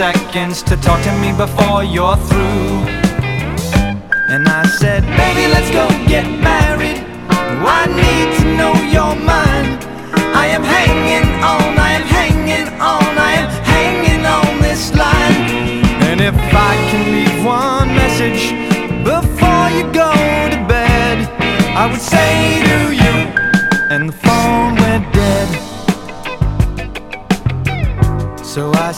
seconds to talk to me before you're through. And I said, Baby, let's go get married. I need to know your mind. I am hanging on,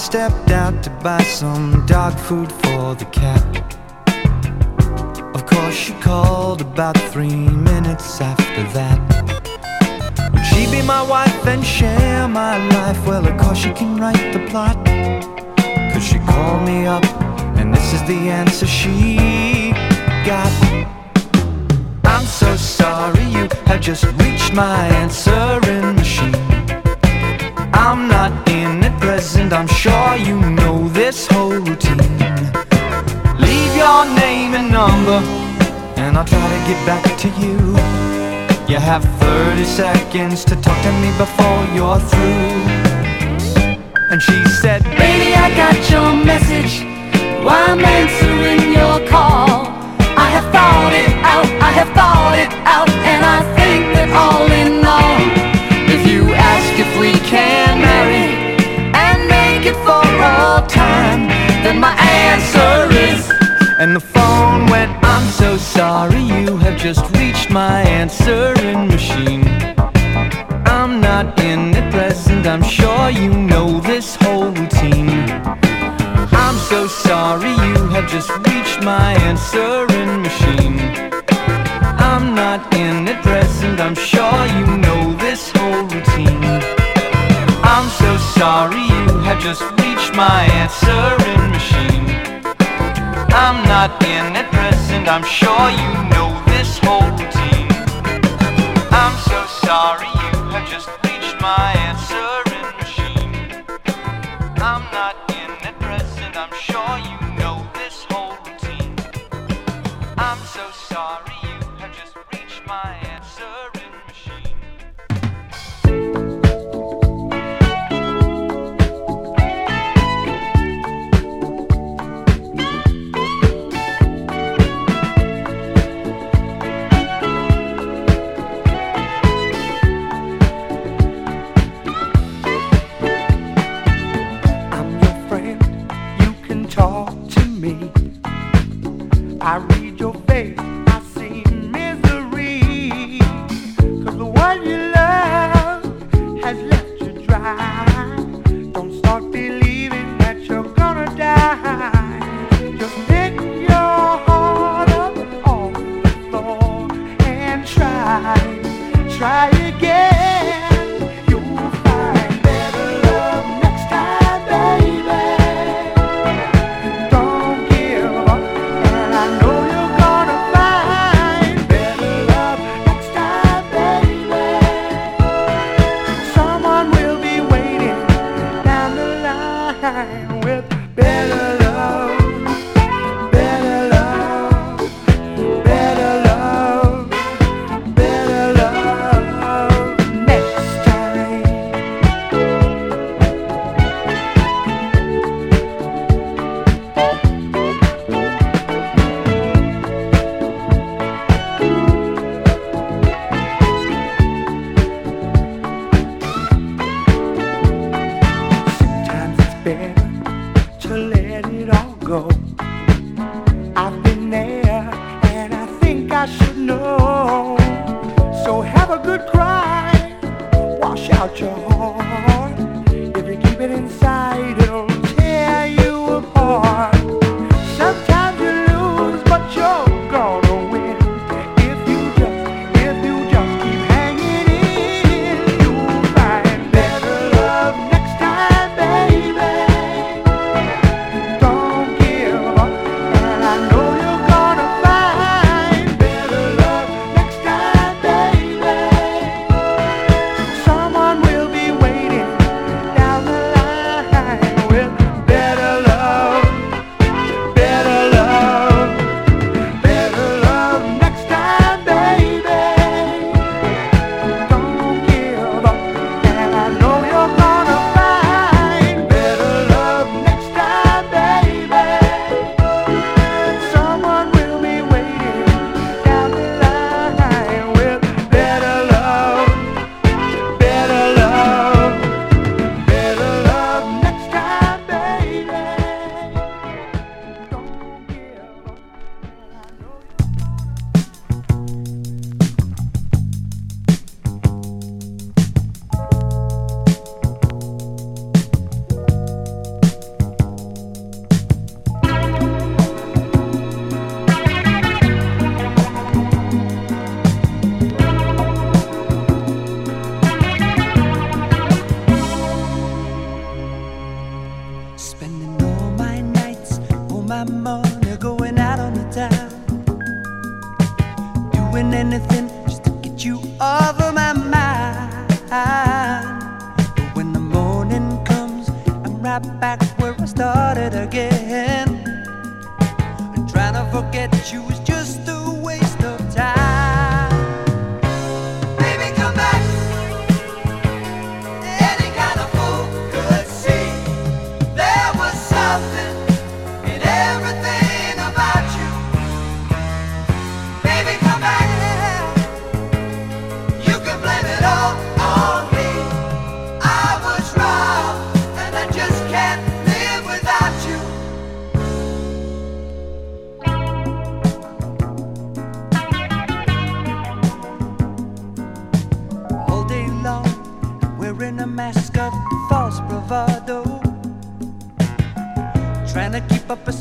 stepped out to buy some dog food for the cat. Of course, she called about three minutes after that. Would she be my wife and share my life? Well, of course, she can write the plot. Cause she called me up, and this is the answer she got. I'm so sorry you have just reached my answering. I'm not in at present, I'm sure you know this whole routine. Leave your name and number, and I'll try to get back to you. You have 30 seconds to talk to me before you're through. And she said, Baby, I got your message. Why I'm answering your call. I have thought it out, I have thought it out, and I think that all And the phone went, I'm so sorry, you have just reached my answering machine. I'm not in the present, I'm sure you know this whole routine. I'm so sorry, you have just reached my answering machine. I'm not in the present, I'm sure you know this whole routine. I'm so sorry you have just reached my answering machine. I'm not in at present, I'm sure you know this whole all. mask of false bravado, trying to keep up a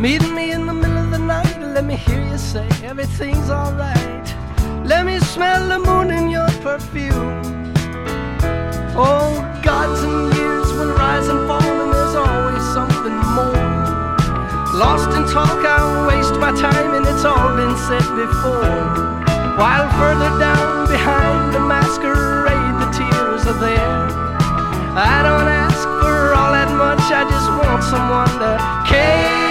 Meeting me in the middle of the night, let me hear you say everything's alright. Let me smell the moon in your perfume. Oh, gods and years will rise and fall, and there's always something more. Lost in talk, I waste my time, and it's all been said before. While further down behind the masquerade, the tears are there. I don't ask for all that much, I just want someone to care.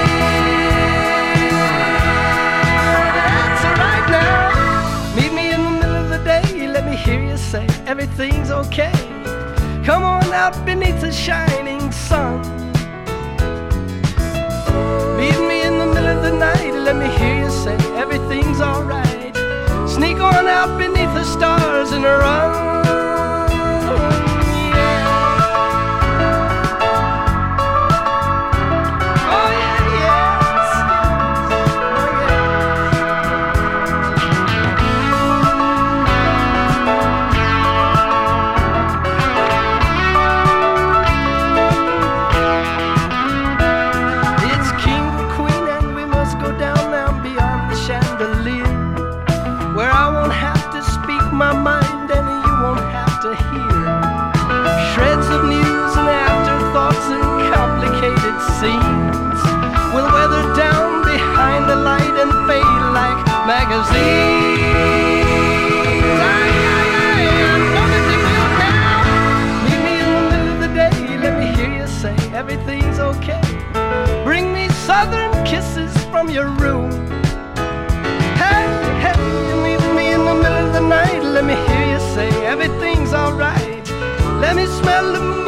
Everything's okay. Come on out beneath the shining sun. Meet me in the middle of the night, let me hear you say everything's alright. Sneak on out beneath the stars and run. Your room. Hey, hey, you meet me in the middle of the night. Let me hear you say everything's alright. Let me smell the moon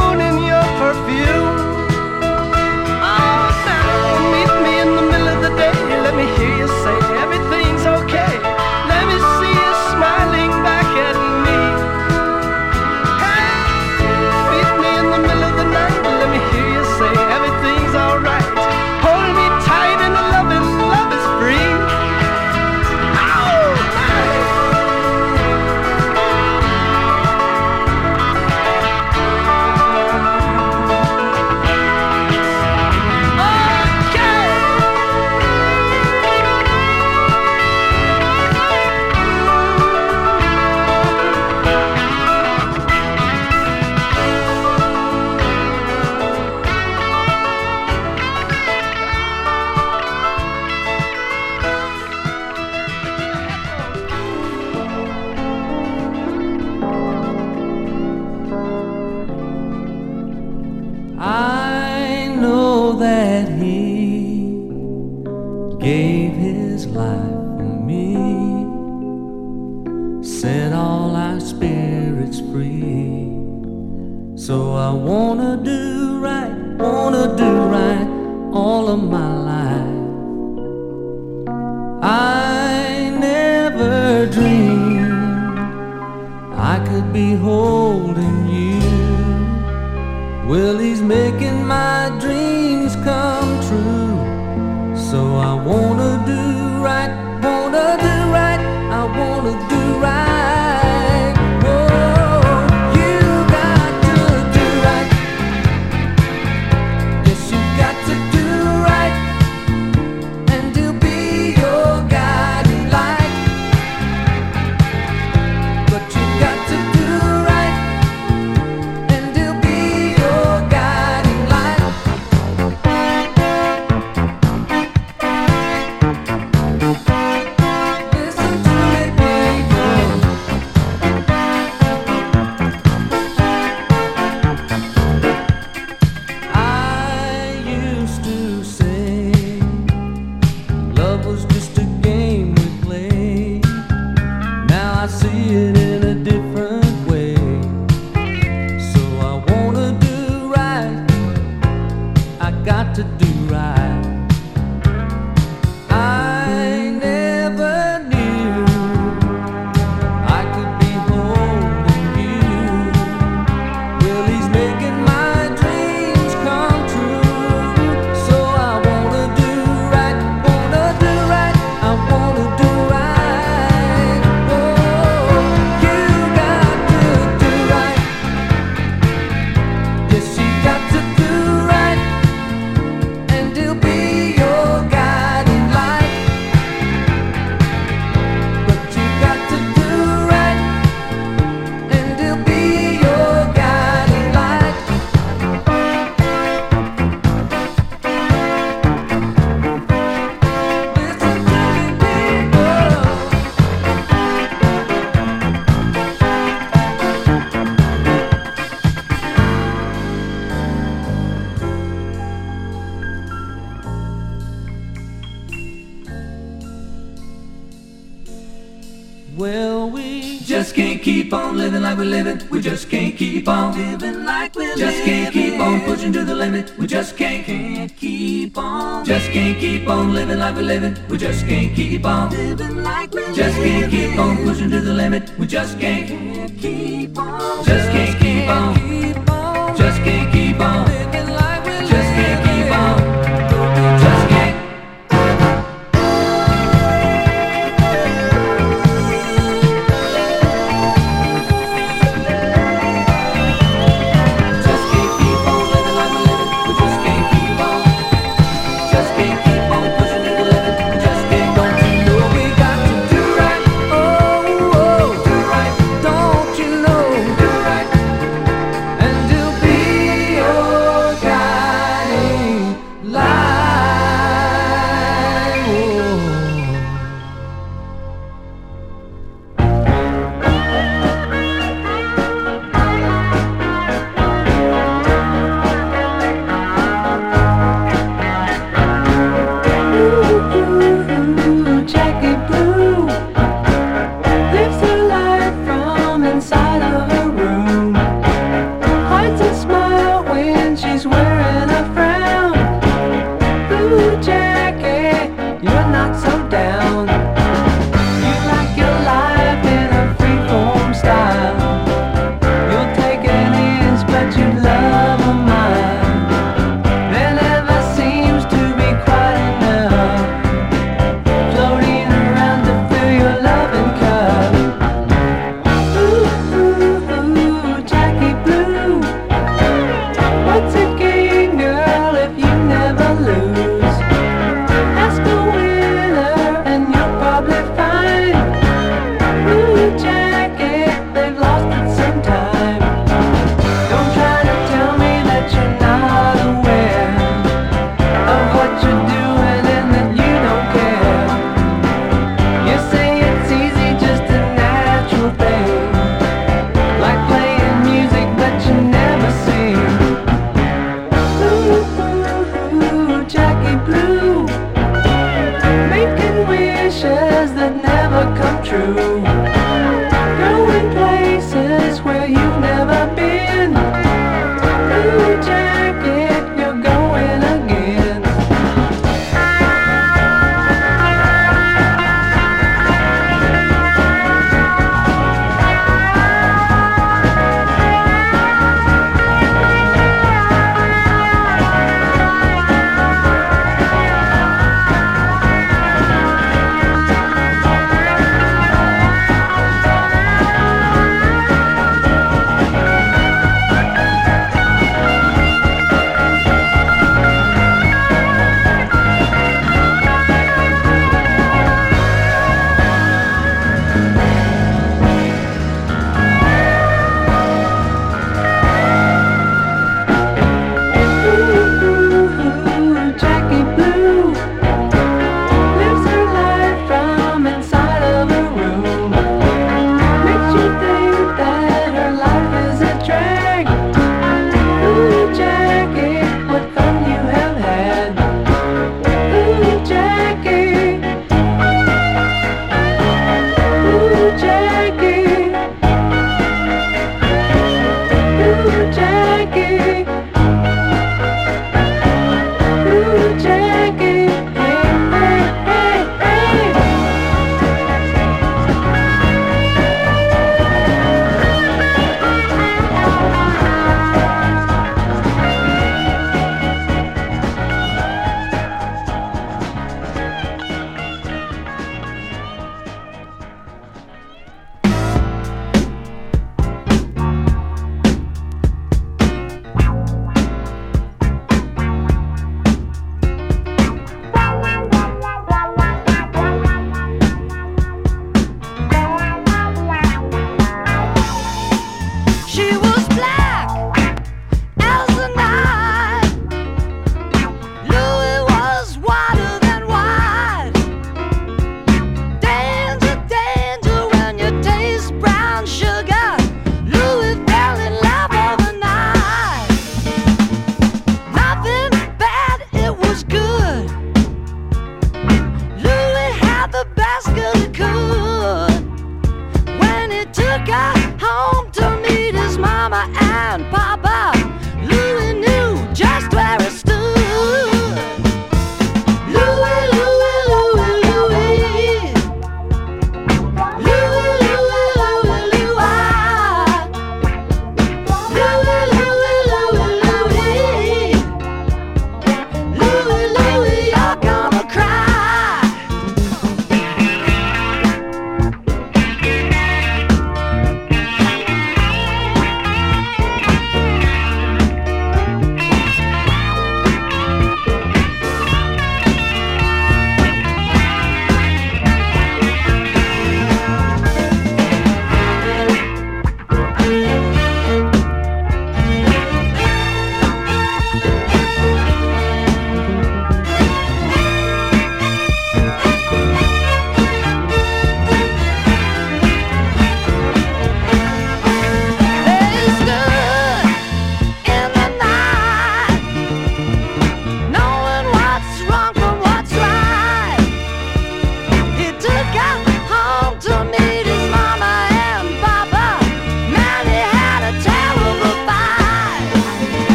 living like we're just can't keep on pushing to the limit. We just can't, can't keep on. Just can't keep on living like we're living. We just can't keep on living like we're just can't keep on pushing to the limit. We just can't,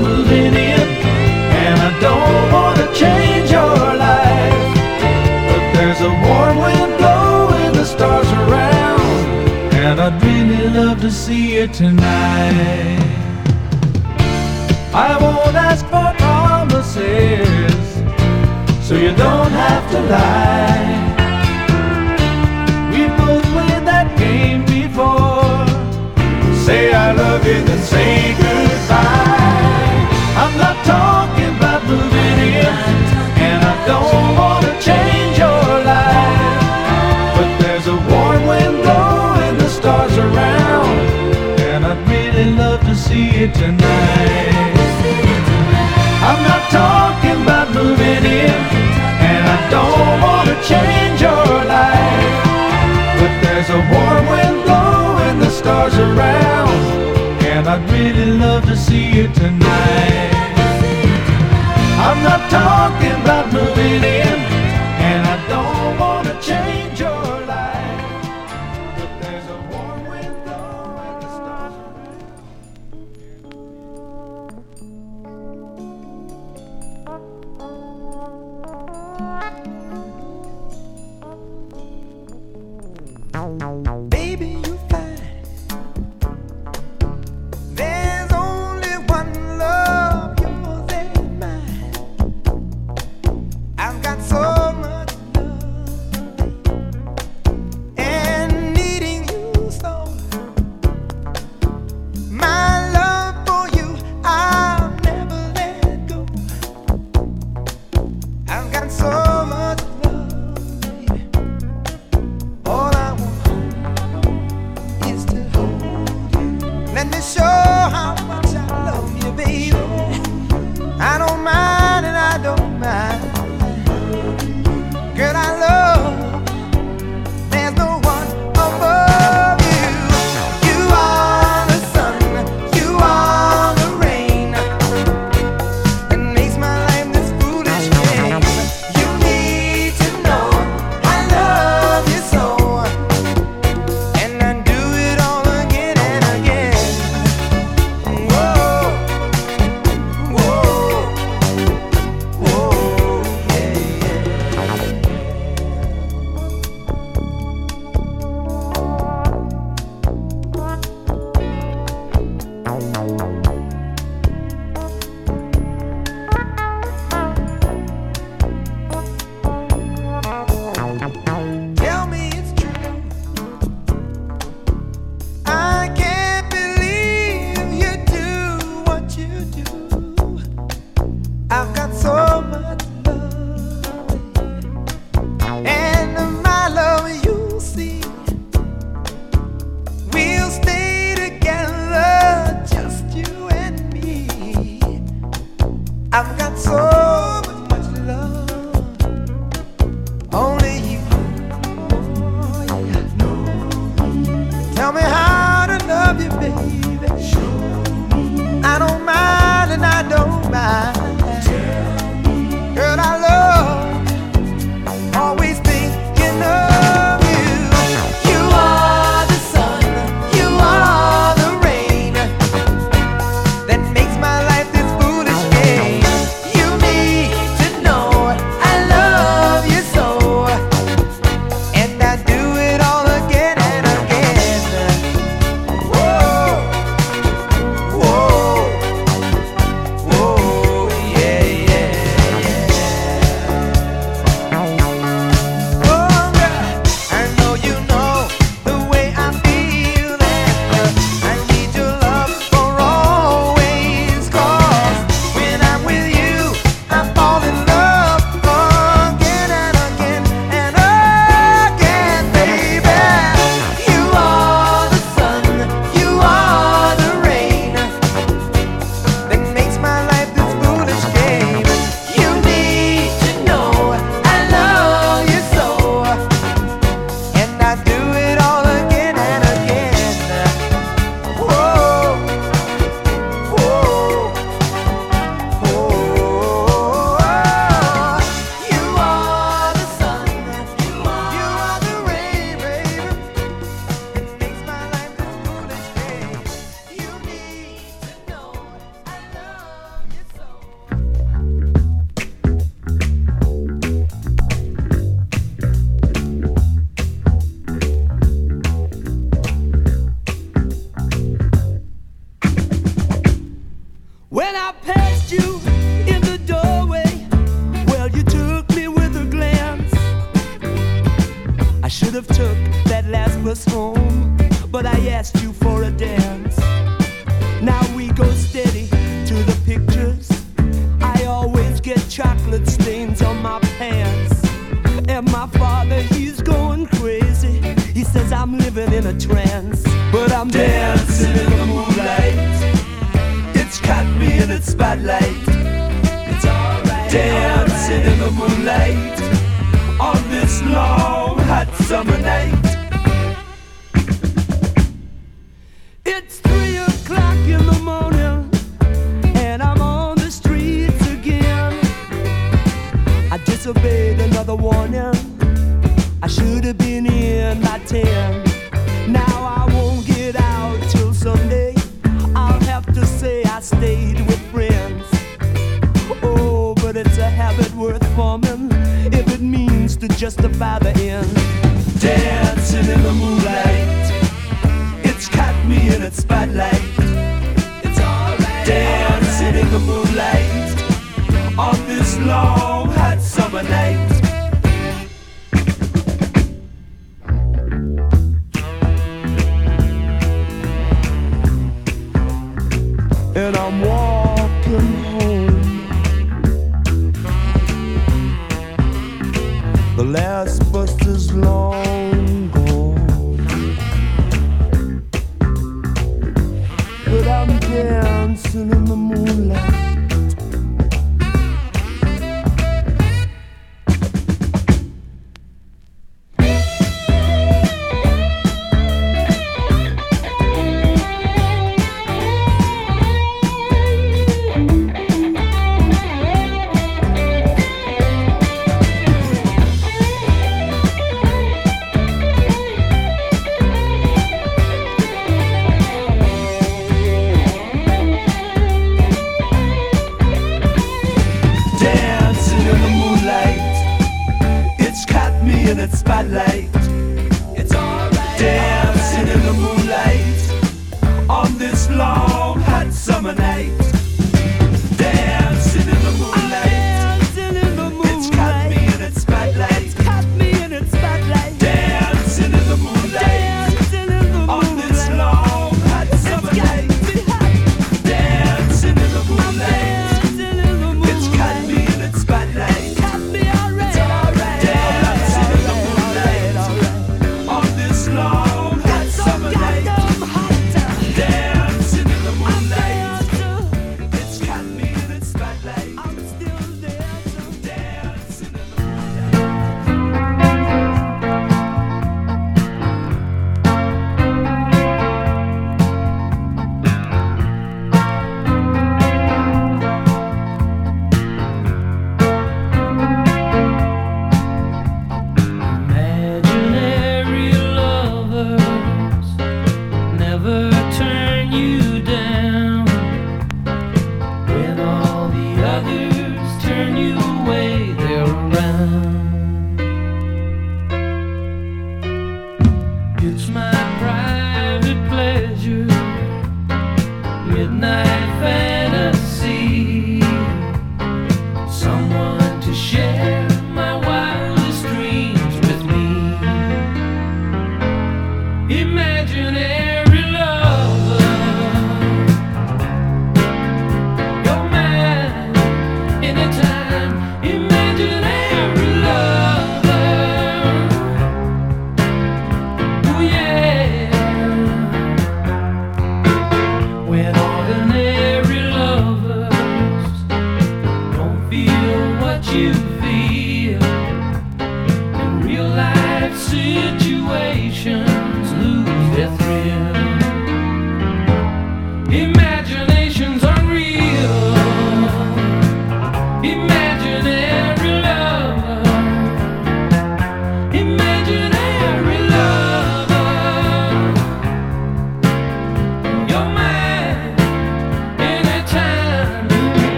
millennium, and I don't want to change your life. But there's a warm wind blowing the stars around, and I'd really love to see you tonight. I won't ask for promises, so you don't have to lie. We both played that game before. Say I love you, then say goodbye. around, and I'd really love to see it tonight. I'm not talking about moving in, and I don't want to change your life. But there's a warm wind blowing the stars around, and I'd really love to see you tonight. I'm not talking about moving in, and I don't want to change.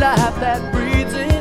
Life that breathes in